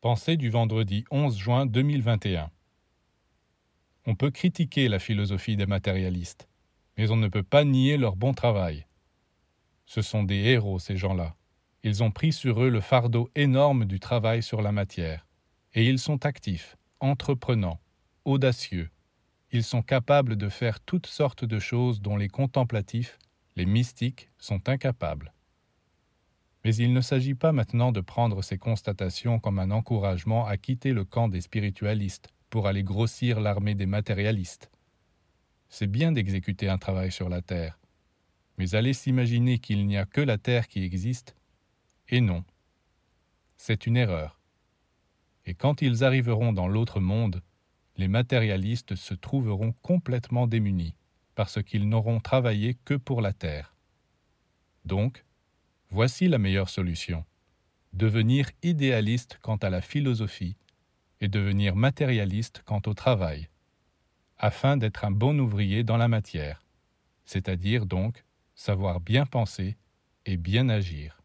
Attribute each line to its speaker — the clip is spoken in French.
Speaker 1: Pensée du vendredi 11 juin 2021. On peut critiquer la philosophie des matérialistes, mais on ne peut pas nier leur bon travail. Ce sont des héros, ces gens-là. Ils ont pris sur eux le fardeau énorme du travail sur la matière, et ils sont actifs, entreprenants, audacieux. Ils sont capables de faire toutes sortes de choses dont les contemplatifs, les mystiques, sont incapables. Mais il ne s'agit pas maintenant de prendre ces constatations comme un encouragement à quitter le camp des spiritualistes pour aller grossir l'armée des matérialistes. C'est bien d'exécuter un travail sur la Terre, mais aller s'imaginer qu'il n'y a que la Terre qui existe, et non. C'est une erreur. Et quand ils arriveront dans l'autre monde, les matérialistes se trouveront complètement démunis, parce qu'ils n'auront travaillé que pour la Terre. Donc, Voici la meilleure solution. Devenir idéaliste quant à la philosophie et devenir matérialiste quant au travail, afin d'être un bon ouvrier dans la matière, c'est-à-dire donc savoir bien penser et bien agir.